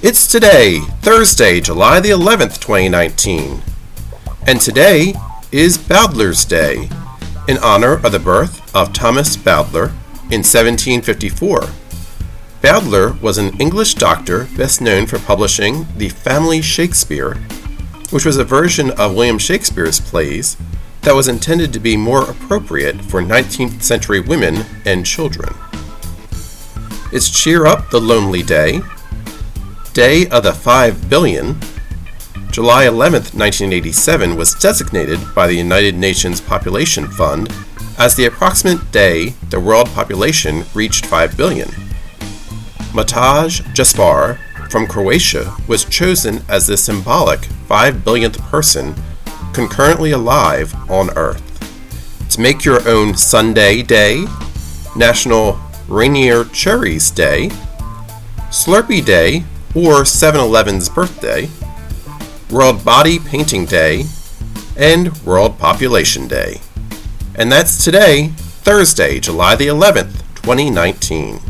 It's today, Thursday, July the 11th, 2019. And today is Bowdler's Day, in honor of the birth of Thomas Bowdler in 1754. Bowdler was an English doctor best known for publishing The Family Shakespeare, which was a version of William Shakespeare's plays that was intended to be more appropriate for 19th century women and children. It's Cheer Up the Lonely Day, Day of the Five Billion. July 11, 1987 was designated by the United Nations Population Fund as the approximate day the world population reached 5 billion. Matej Jaspar from Croatia was chosen as the symbolic 5 billionth person concurrently alive on Earth. To make your own Sundae Day, National Rainier Cherries Day, Slurpee Day or 7 Eleven's birthday, World Body Painting Day, and World Population Day. And that's today, Thursday, July the 11th, 2019.